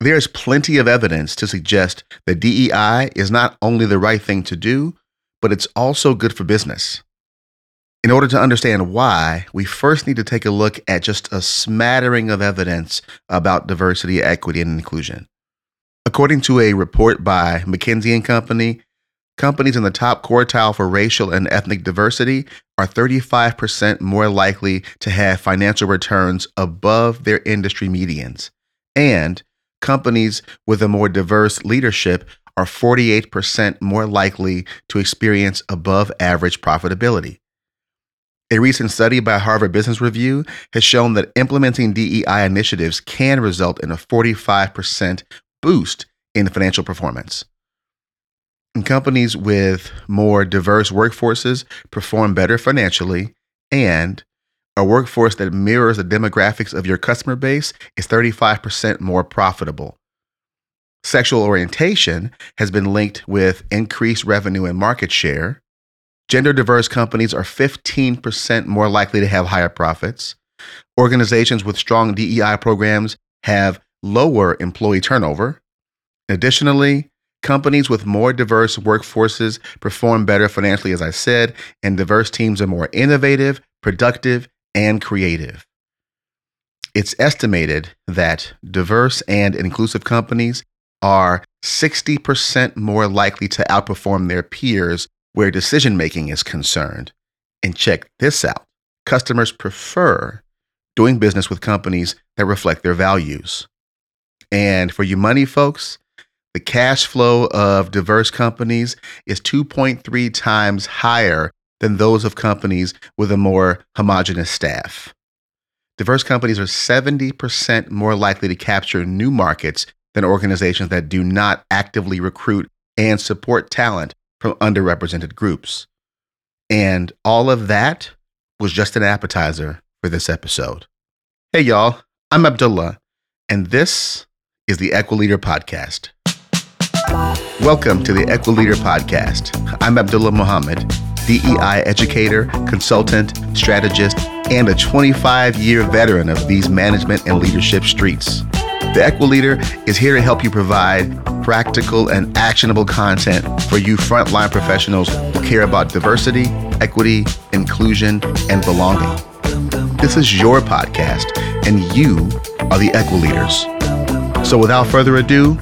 There's plenty of evidence to suggest that DEI is not only the right thing to do, but it's also good for business. In order to understand why, we first need to take a look at just a smattering of evidence about diversity, equity, and inclusion. According to a report by McKinsey and Company, companies in the top quartile for racial and ethnic diversity are 35% more likely to have financial returns above their industry medians. And companies with a more diverse leadership are 48% more likely to experience above average profitability. A recent study by Harvard Business Review has shown that implementing DEI initiatives can result in a 45% boost in financial performance. And companies with more diverse workforces perform better financially, and a workforce that mirrors the demographics of your customer base is 35% more profitable. Sexual orientation has been linked with increased revenue and market share, Gender diverse companies are 15% more likely to have higher profits. Organizations with strong DEI programs have lower employee turnover. Additionally, companies with more diverse workforces perform better financially, as I said, and diverse teams are more innovative, productive, and creative. It's estimated that diverse and inclusive companies are 60% more likely to outperform their peers where decision making is concerned. And check this out customers prefer doing business with companies that reflect their values. And for you money folks, the cash flow of diverse companies is 2.3 times higher than those of companies with a more homogenous staff. Diverse companies are 70% more likely to capture new markets than organizations that do not actively recruit and support talent from underrepresented groups. And all of that was just an appetizer for this episode. Hey, y'all, I'm Abdullah, and this is the Equileader Podcast. Welcome to the Equileader Podcast. I'm Abdullah Muhammad, DEI educator, consultant, strategist, and a 25 year veteran of these management and leadership streets. The Equileader is here to help you provide practical and actionable content for you frontline professionals who care about diversity, equity, inclusion, and belonging. This is your podcast, and you are the Equileaders. So without further ado,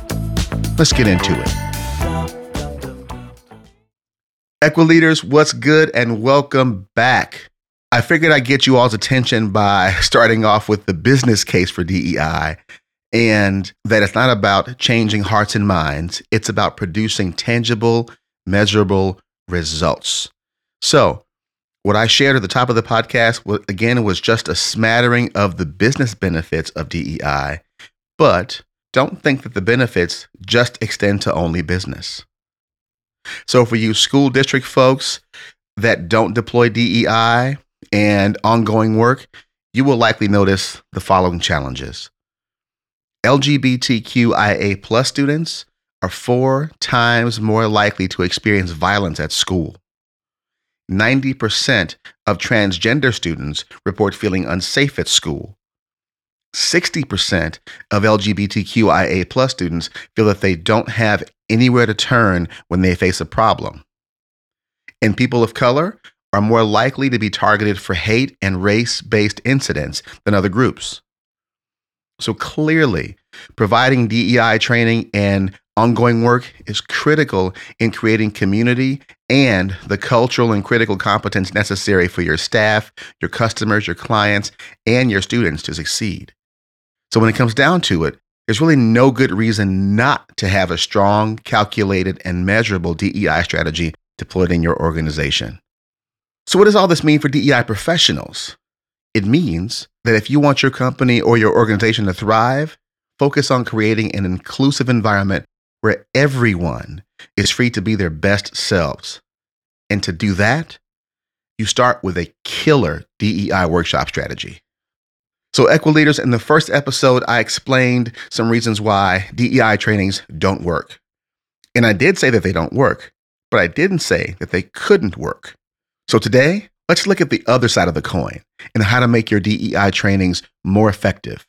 let's get into it. Equileaders, what's good, and welcome back. I figured I'd get you all's attention by starting off with the business case for DEI and that it's not about changing hearts and minds, it's about producing tangible, measurable results. So, what I shared at the top of the podcast, again, was just a smattering of the business benefits of DEI, but don't think that the benefits just extend to only business. So, for you school district folks that don't deploy DEI and ongoing work, you will likely notice the following challenges. LGBTQIA plus students are four times more likely to experience violence at school. 90% of transgender students report feeling unsafe at school. 60% of LGBTQIA plus students feel that they don't have anywhere to turn when they face a problem. And people of color are more likely to be targeted for hate and race based incidents than other groups. So clearly, providing DEI training and ongoing work is critical in creating community and the cultural and critical competence necessary for your staff, your customers, your clients, and your students to succeed. So when it comes down to it, there's really no good reason not to have a strong, calculated, and measurable DEI strategy deployed in your organization. So, what does all this mean for DEI professionals? It means that if you want your company or your organization to thrive, focus on creating an inclusive environment where everyone is free to be their best selves. And to do that, you start with a killer DEI workshop strategy. So, Equileaders, in the first episode, I explained some reasons why DEI trainings don't work. And I did say that they don't work, but I didn't say that they couldn't work. So, today, Let's look at the other side of the coin and how to make your DEI trainings more effective.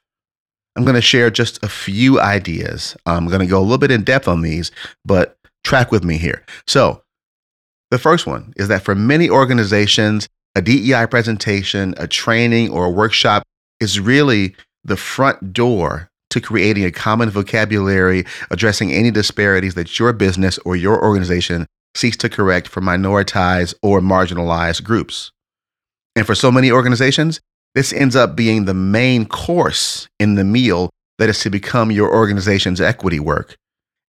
I'm going to share just a few ideas. I'm going to go a little bit in depth on these, but track with me here. So, the first one is that for many organizations, a DEI presentation, a training, or a workshop is really the front door to creating a common vocabulary addressing any disparities that your business or your organization seeks to correct for minoritized or marginalized groups. And for so many organizations, this ends up being the main course in the meal that is to become your organization's equity work.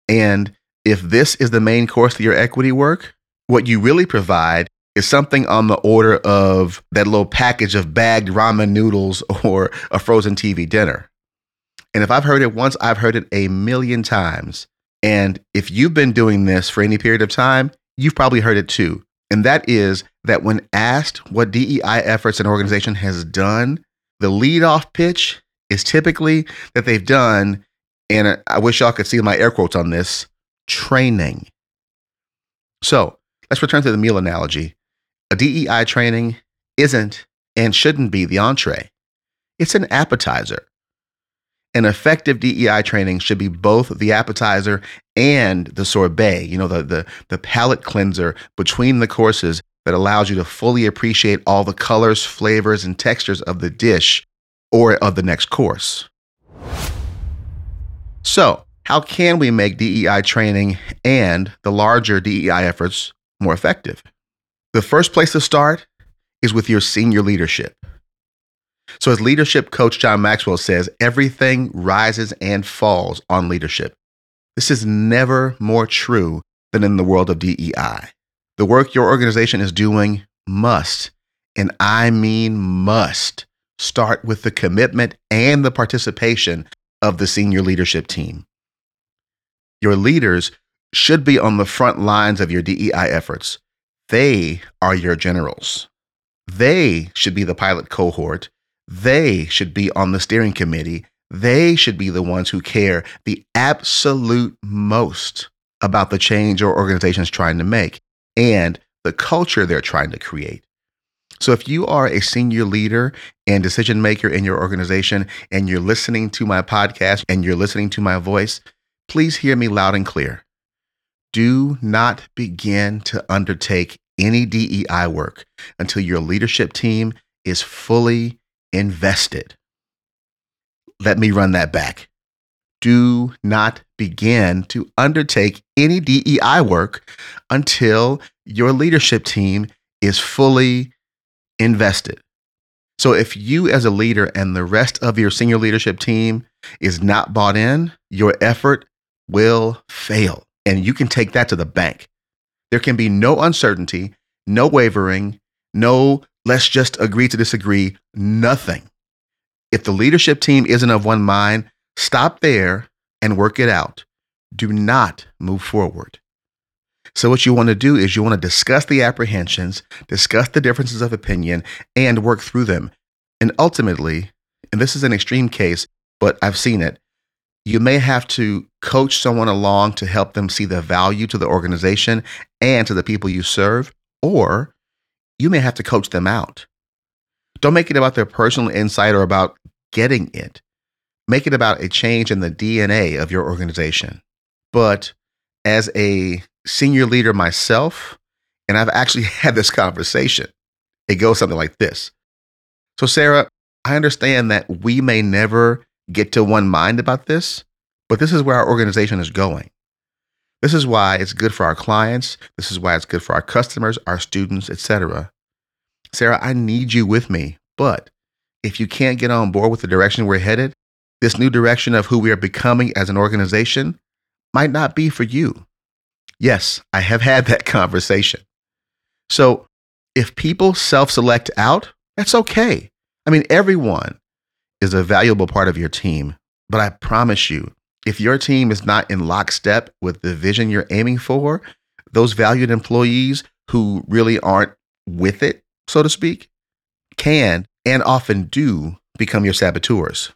And if this is the main course of your equity work, what you really provide is something on the order of that little package of bagged ramen noodles or a frozen TV dinner. And if I've heard it once, I've heard it a million times. And if you've been doing this for any period of time, you've probably heard it too. And that is that when asked what DEI efforts an organization has done, the lead-off pitch is typically that they've done, and I wish y'all could see my air quotes on this, training. So let's return to the meal analogy. A DEI training isn't and shouldn't be the entree. It's an appetizer. An effective DEI training should be both the appetizer and the sorbet, you know, the, the, the palate cleanser between the courses that allows you to fully appreciate all the colors, flavors, and textures of the dish or of the next course. So, how can we make DEI training and the larger DEI efforts more effective? The first place to start is with your senior leadership. So, as leadership coach John Maxwell says, everything rises and falls on leadership. This is never more true than in the world of DEI. The work your organization is doing must, and I mean must, start with the commitment and the participation of the senior leadership team. Your leaders should be on the front lines of your DEI efforts. They are your generals. They should be the pilot cohort they should be on the steering committee. They should be the ones who care the absolute most about the change your organization is trying to make and the culture they're trying to create. So, if you are a senior leader and decision maker in your organization and you're listening to my podcast and you're listening to my voice, please hear me loud and clear. Do not begin to undertake any DEI work until your leadership team is fully invested. Let me run that back. Do not begin to undertake any DEI work until your leadership team is fully invested. So, if you as a leader and the rest of your senior leadership team is not bought in, your effort will fail. And you can take that to the bank. There can be no uncertainty, no wavering, no let's just agree to disagree, nothing. If the leadership team isn't of one mind, stop there and work it out. Do not move forward. So, what you want to do is you want to discuss the apprehensions, discuss the differences of opinion, and work through them. And ultimately, and this is an extreme case, but I've seen it, you may have to coach someone along to help them see the value to the organization and to the people you serve, or you may have to coach them out. Don't make it about their personal insight or about getting it. Make it about a change in the DNA of your organization. But as a senior leader myself, and I've actually had this conversation, it goes something like this. So, Sarah, I understand that we may never get to one mind about this, but this is where our organization is going. This is why it's good for our clients. This is why it's good for our customers, our students, etc. Sarah, I need you with me. But if you can't get on board with the direction we're headed, this new direction of who we are becoming as an organization might not be for you. Yes, I have had that conversation. So if people self select out, that's okay. I mean, everyone is a valuable part of your team. But I promise you, if your team is not in lockstep with the vision you're aiming for, those valued employees who really aren't with it, so to speak, can and often do become your saboteurs.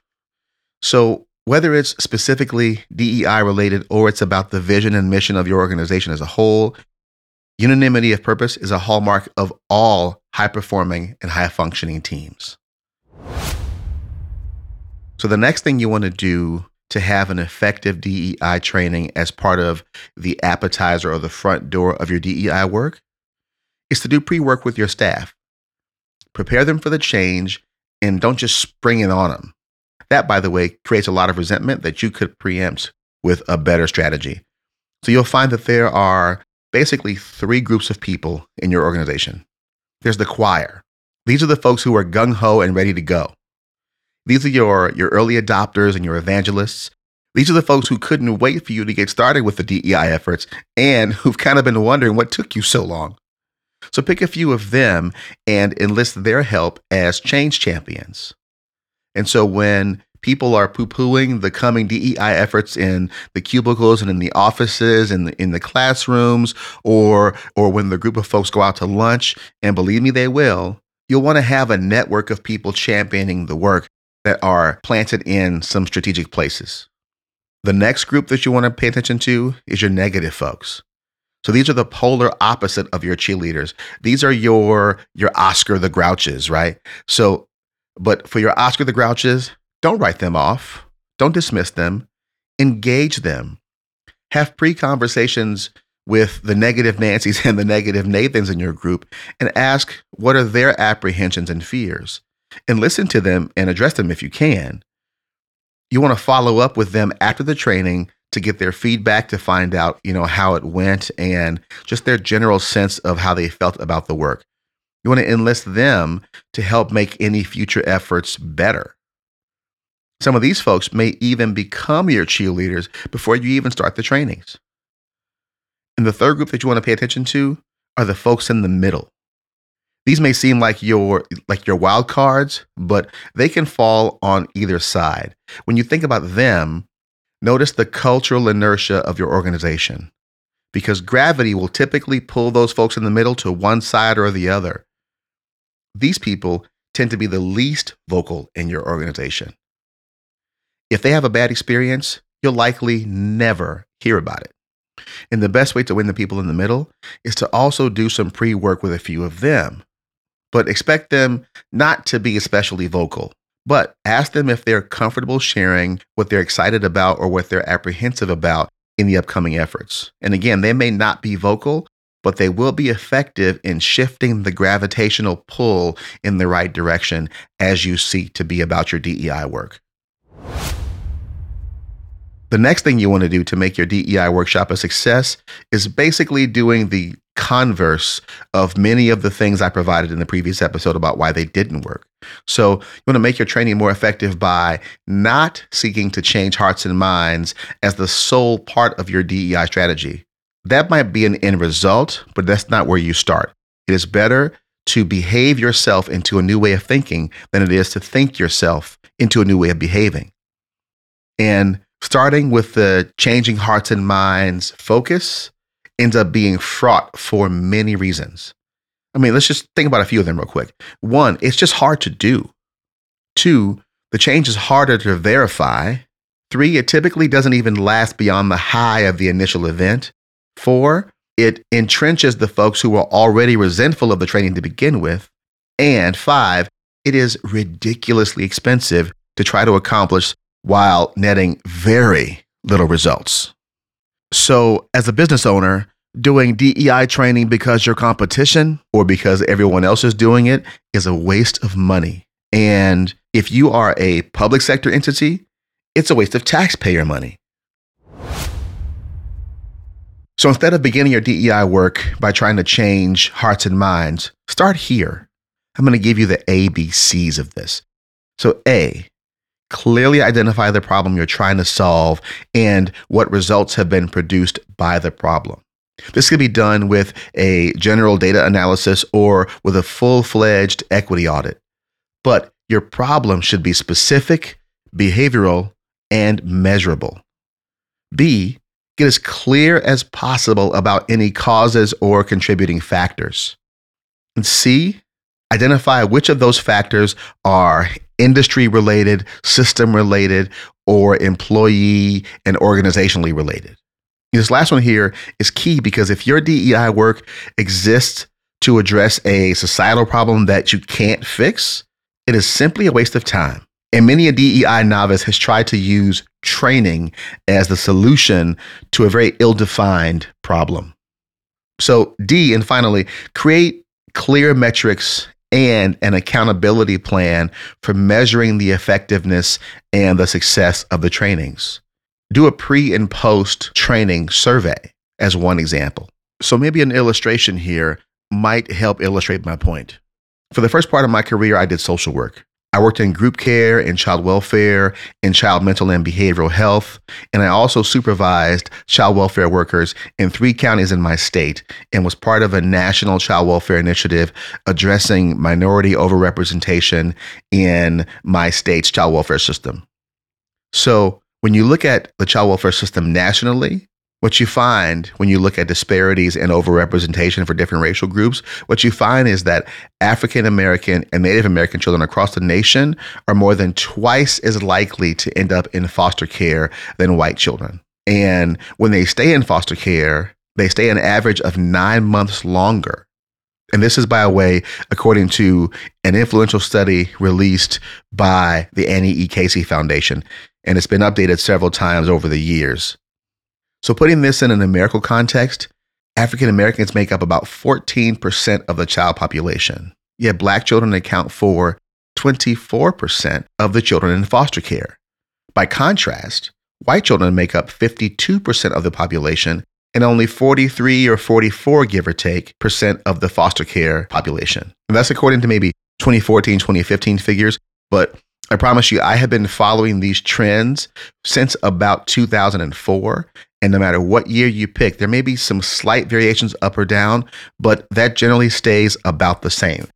So, whether it's specifically DEI related or it's about the vision and mission of your organization as a whole, unanimity of purpose is a hallmark of all high performing and high functioning teams. So, the next thing you want to do to have an effective DEI training as part of the appetizer or the front door of your DEI work is to do pre work with your staff. Prepare them for the change and don't just spring it on them. That, by the way, creates a lot of resentment that you could preempt with a better strategy. So you'll find that there are basically three groups of people in your organization. There's the choir. These are the folks who are gung ho and ready to go. These are your, your early adopters and your evangelists. These are the folks who couldn't wait for you to get started with the DEI efforts and who've kind of been wondering what took you so long. So pick a few of them and enlist their help as change champions. And so when people are poo pooing the coming DEI efforts in the cubicles and in the offices and in, the classrooms, or, or when the group of folks go out to lunch, and believe me, they will, you'll want to have a network of people championing the work that are planted in some strategic places. The next group that you want to pay attention to is your negative folks. So these are the polar opposite of your cheerleaders. These are your your Oscar the Grouches, right? So but for your Oscar the Grouches, don't write them off. Don't dismiss them. Engage them. Have pre-conversations with the negative Nancys and the negative Nathans in your group and ask what are their apprehensions and fears and listen to them and address them if you can. You want to follow up with them after the training to get their feedback to find out, you know, how it went and just their general sense of how they felt about the work. You want to enlist them to help make any future efforts better. Some of these folks may even become your cheerleaders before you even start the trainings. And the third group that you want to pay attention to are the folks in the middle. These may seem like your like your wild cards, but they can fall on either side. When you think about them, notice the cultural inertia of your organization because gravity will typically pull those folks in the middle to one side or the other. These people tend to be the least vocal in your organization. If they have a bad experience, you'll likely never hear about it. And the best way to win the people in the middle is to also do some pre work with a few of them. But expect them not to be especially vocal. But ask them if they're comfortable sharing what they're excited about or what they're apprehensive about in the upcoming efforts. And again, they may not be vocal, but they will be effective in shifting the gravitational pull in the right direction as you seek to be about your DEI work. The next thing you want to do to make your DEI workshop a success is basically doing the converse of many of the things I provided in the previous episode about why they didn't work. So, you want to make your training more effective by not seeking to change hearts and minds as the sole part of your DEI strategy. That might be an end result, but that's not where you start. It is better to behave yourself into a new way of thinking than it is to think yourself into a new way of behaving. And starting with the changing hearts and minds focus ends up being fraught for many reasons. I mean, let's just think about a few of them real quick. One, it's just hard to do. Two, the change is harder to verify. Three, it typically doesn't even last beyond the high of the initial event. Four, it entrenches the folks who are already resentful of the training to begin with. And five, it is ridiculously expensive to try to accomplish while netting very little results. So, as a business owner, doing DEI training because your competition or because everyone else is doing it is a waste of money. And if you are a public sector entity, it's a waste of taxpayer money. So instead of beginning your DEI work by trying to change hearts and minds, start here. I'm going to give you the ABCs of this. So, A, clearly identify the problem you're trying to solve and what results have been produced by the problem. This can be done with a general data analysis or with a full fledged equity audit. But your problem should be specific, behavioral, and measurable. B, get as clear as possible about any causes or contributing factors. And C, identify which of those factors are industry related, system related, or employee and organizationally related. This last one here is key because if your DEI work exists to address a societal problem that you can't fix, it is simply a waste of time. And many a DEI novice has tried to use training as the solution to a very ill defined problem. So, D, and finally, create clear metrics and an accountability plan for measuring the effectiveness and the success of the trainings. Do a pre and post training survey as one example. So, maybe an illustration here might help illustrate my point. For the first part of my career, I did social work. I worked in group care, in child welfare, in child mental and behavioral health, and I also supervised child welfare workers in three counties in my state and was part of a national child welfare initiative addressing minority overrepresentation in my state's child welfare system. So, when you look at the child welfare system nationally, what you find when you look at disparities and overrepresentation for different racial groups, what you find is that African American and Native American children across the nation are more than twice as likely to end up in foster care than white children. And when they stay in foster care, they stay an average of nine months longer. And this is by way, according to an influential study released by the Annie E. Casey Foundation. And it's been updated several times over the years. So, putting this in an numerical context, African Americans make up about 14% of the child population, yet Black children account for 24% of the children in foster care. By contrast, white children make up 52% of the population and only 43 or 44, give or take, percent of the foster care population. And that's according to maybe 2014, 2015 figures, but I promise you, I have been following these trends since about 2004. And no matter what year you pick, there may be some slight variations up or down, but that generally stays about the same.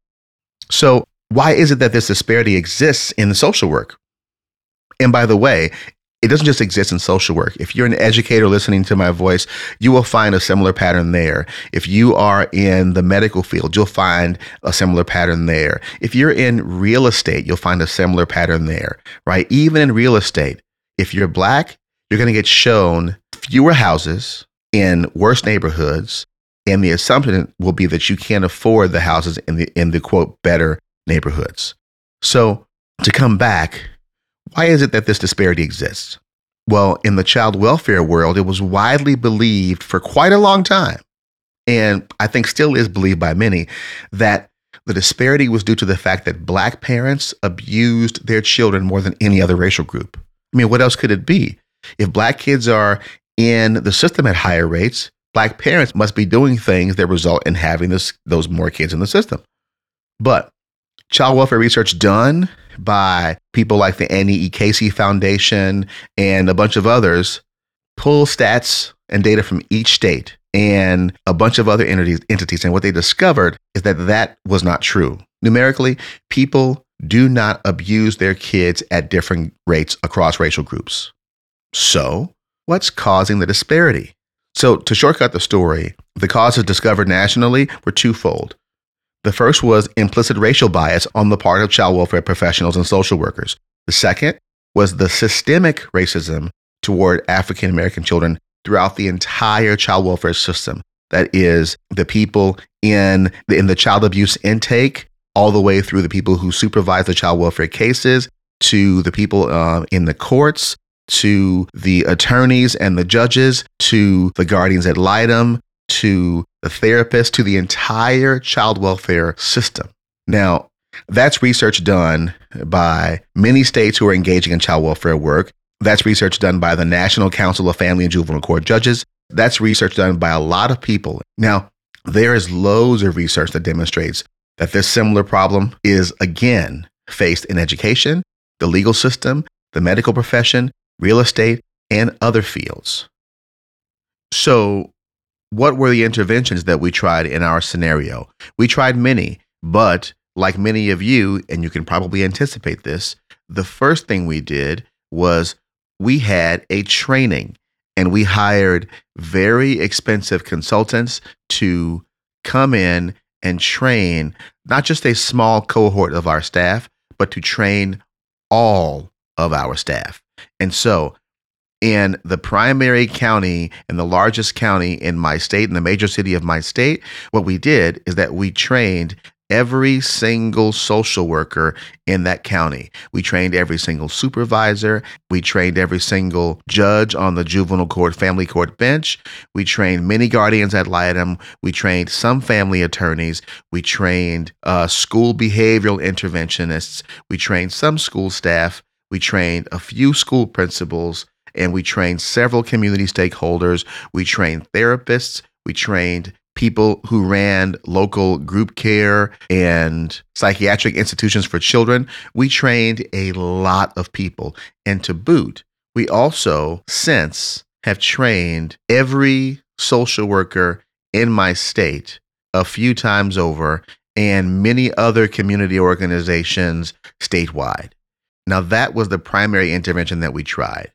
So, why is it that this disparity exists in social work? And by the way, it doesn't just exist in social work. If you're an educator listening to my voice, you will find a similar pattern there. If you are in the medical field, you'll find a similar pattern there. If you're in real estate, you'll find a similar pattern there, right? Even in real estate, if you're black, you're going to get shown fewer houses in worse neighborhoods. And the assumption will be that you can't afford the houses in the, in the quote, better neighborhoods. So to come back, why is it that this disparity exists? Well, in the child welfare world, it was widely believed for quite a long time, and I think still is believed by many, that the disparity was due to the fact that black parents abused their children more than any other racial group. I mean, what else could it be? If black kids are in the system at higher rates, black parents must be doing things that result in having this, those more kids in the system. But child welfare research done by people like the Annie E. Casey Foundation and a bunch of others pull stats and data from each state and a bunch of other entities, entities. And what they discovered is that that was not true. Numerically, people do not abuse their kids at different rates across racial groups. So, what's causing the disparity? So, to shortcut the story, the causes discovered nationally were twofold. The first was implicit racial bias on the part of child welfare professionals and social workers. The second was the systemic racism toward African American children throughout the entire child welfare system. That is, the people in the, in the child abuse intake, all the way through the people who supervise the child welfare cases, to the people uh, in the courts, to the attorneys and the judges, to the guardians ad litem, to the therapist, to the entire child welfare system. Now, that's research done by many states who are engaging in child welfare work. That's research done by the National Council of Family and Juvenile Court Judges. That's research done by a lot of people. Now, there is loads of research that demonstrates that this similar problem is again faced in education, the legal system, the medical profession, real estate, and other fields. So, what were the interventions that we tried in our scenario? We tried many, but like many of you, and you can probably anticipate this, the first thing we did was we had a training and we hired very expensive consultants to come in and train not just a small cohort of our staff, but to train all of our staff. And so in the primary county and the largest county in my state, in the major city of my state, what we did is that we trained every single social worker in that county. We trained every single supervisor. We trained every single judge on the juvenile court, family court bench. We trained many guardians ad litem. We trained some family attorneys. We trained uh, school behavioral interventionists. We trained some school staff. We trained a few school principals and we trained several community stakeholders. We trained therapists. We trained people who ran local group care and psychiatric institutions for children. We trained a lot of people. And to boot, we also since have trained every social worker in my state a few times over and many other community organizations statewide. Now, that was the primary intervention that we tried.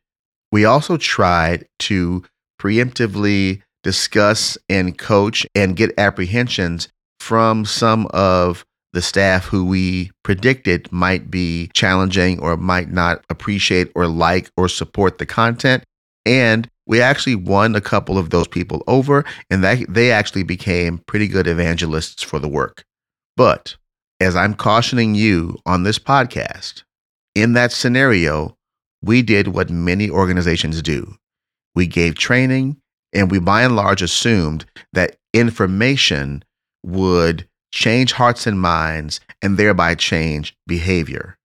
We also tried to preemptively discuss and coach and get apprehensions from some of the staff who we predicted might be challenging or might not appreciate or like or support the content. And we actually won a couple of those people over, and that they actually became pretty good evangelists for the work. But as I'm cautioning you on this podcast, in that scenario, we did what many organizations do. We gave training and we by and large assumed that information would change hearts and minds and thereby change behavior.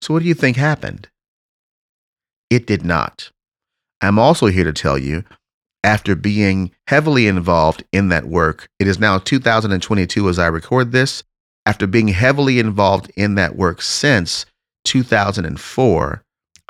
So, what do you think happened? It did not. I'm also here to tell you, after being heavily involved in that work, it is now 2022 as I record this. After being heavily involved in that work since 2004,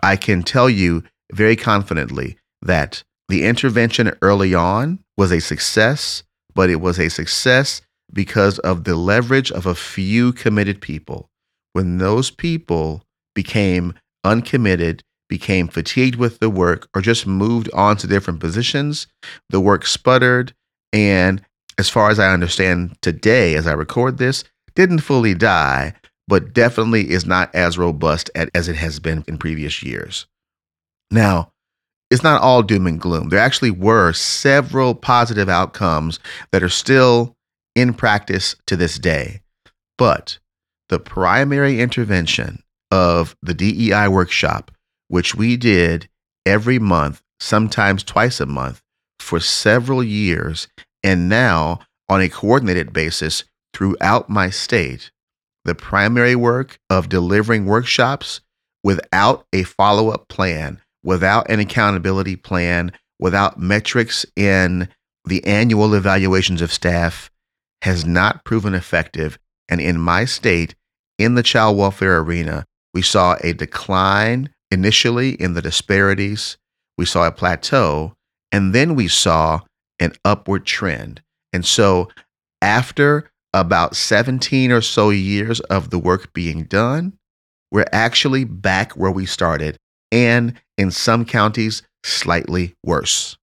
I can tell you very confidently that the intervention early on was a success, but it was a success because of the leverage of a few committed people. When those people became uncommitted, became fatigued with the work, or just moved on to different positions, the work sputtered. And as far as I understand today, as I record this, didn't fully die, but definitely is not as robust as it has been in previous years. Now, it's not all doom and gloom. There actually were several positive outcomes that are still in practice to this day. But the primary intervention of the DEI workshop, which we did every month, sometimes twice a month, for several years, and now on a coordinated basis throughout my state, the primary work of delivering workshops without a follow up plan, without an accountability plan, without metrics in the annual evaluations of staff has not proven effective. And in my state, in the child welfare arena, we saw a decline initially in the disparities, we saw a plateau, and then we saw an upward trend. And so, after about 17 or so years of the work being done, we're actually back where we started, and in some counties, slightly worse.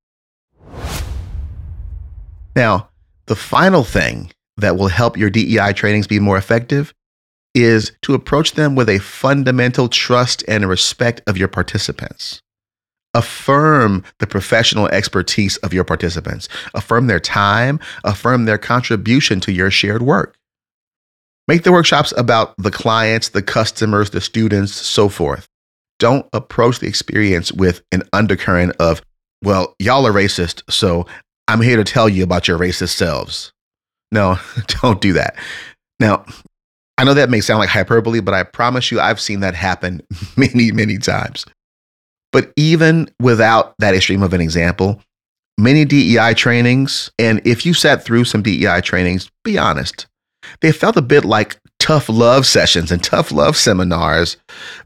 Now, the final thing that will help your DEI trainings be more effective is to approach them with a fundamental trust and respect of your participants. Affirm the professional expertise of your participants. Affirm their time. Affirm their contribution to your shared work. Make the workshops about the clients, the customers, the students, so forth. Don't approach the experience with an undercurrent of, well, y'all are racist, so I'm here to tell you about your racist selves. No, don't do that. Now, I know that may sound like hyperbole, but I promise you I've seen that happen many, many times. But even without that extreme of an example, many DEI trainings, and if you sat through some DEI trainings, be honest, they felt a bit like tough love sessions and tough love seminars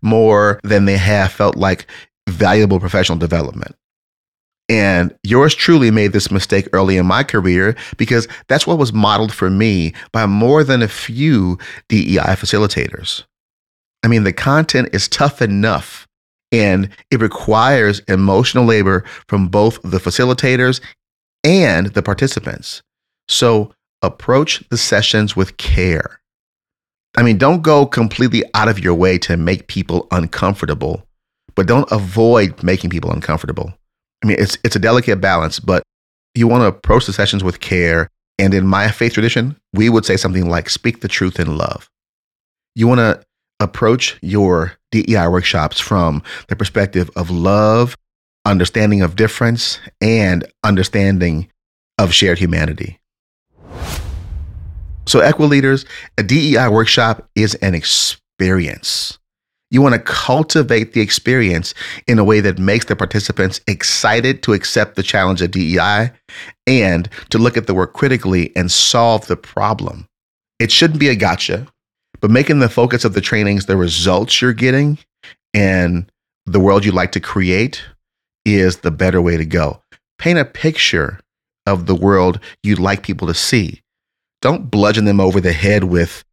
more than they have felt like valuable professional development. And yours truly made this mistake early in my career because that's what was modeled for me by more than a few DEI facilitators. I mean, the content is tough enough and it requires emotional labor from both the facilitators and the participants. So approach the sessions with care. I mean, don't go completely out of your way to make people uncomfortable, but don't avoid making people uncomfortable. I mean, it's it's a delicate balance, but you want to approach the sessions with care And in my faith tradition, we would say something like speak the truth in love. You want to approach your DEI workshops from the perspective of love, understanding of difference, and understanding of shared humanity. So, Equileaders, a DEI workshop is an experience. You want to cultivate the experience in a way that makes the participants excited to accept the challenge of DEI and to look at the work critically and solve the problem. It shouldn't be a gotcha, but making the focus of the trainings the results you're getting and the world you like to create is the better way to go. Paint a picture of the world you'd like people to see. Don't bludgeon them over the head with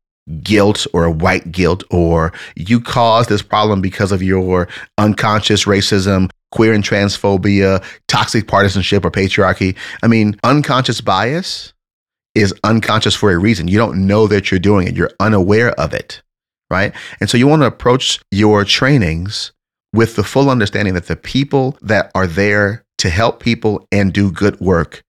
guilt or white guilt or you caused this problem because of your unconscious racism, queer and transphobia, toxic partisanship or patriarchy. I mean, unconscious bias is unconscious for a reason. You don't know that you're doing it. You're unaware of it, right? And so you want to approach your trainings with the full understanding that the people that are there to help people and do good work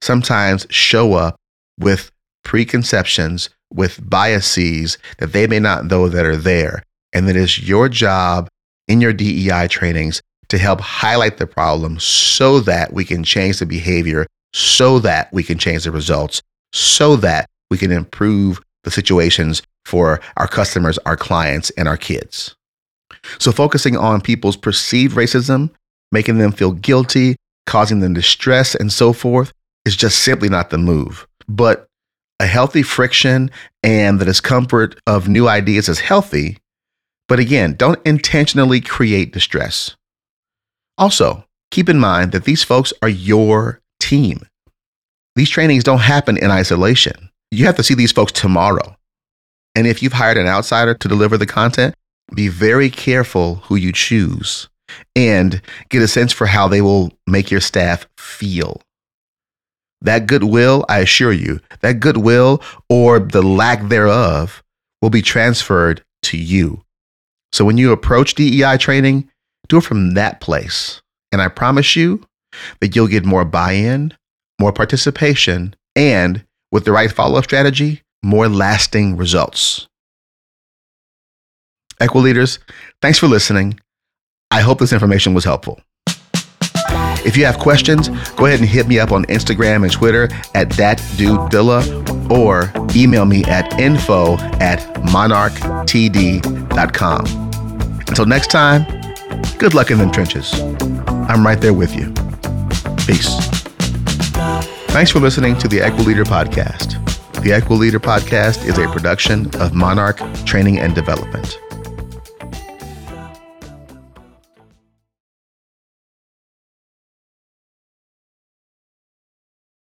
sometimes show up with preconceptions, with biases that they may not know that are there. And that is your job in your DEI trainings to help highlight the problem so that we can change the behavior, so that we can change the results, so that we can improve the situations for our customers, our clients, and our kids. So, focusing on people's perceived racism, making them feel guilty, causing them distress, and so forth is just simply not the move. But a healthy friction and the discomfort of new ideas is healthy. But again, don't intentionally create distress. Also, keep in mind that these folks are your team. These trainings don't happen in isolation. You have to see these folks tomorrow. And if you've hired an outsider to deliver the content, be very careful who you choose and get a sense for how they will make your staff feel. That goodwill, I assure you, that goodwill or the lack thereof will be transferred to you. So when you approach DEI training, do it from that place. And I promise you that you'll get more buy in, more participation, and with the right follow up strategy, more lasting results. Equileaders, thanks for listening. I hope this information was helpful. If you have questions, go ahead and hit me up on Instagram and Twitter at DatDudeDullah or email me at info at monarchtd.com. Until next time, good luck in them trenches. I'm right there with you. Peace. Thanks for listening to the Equileader Podcast. The Equileader Podcast is a production of Monarch Training and Development.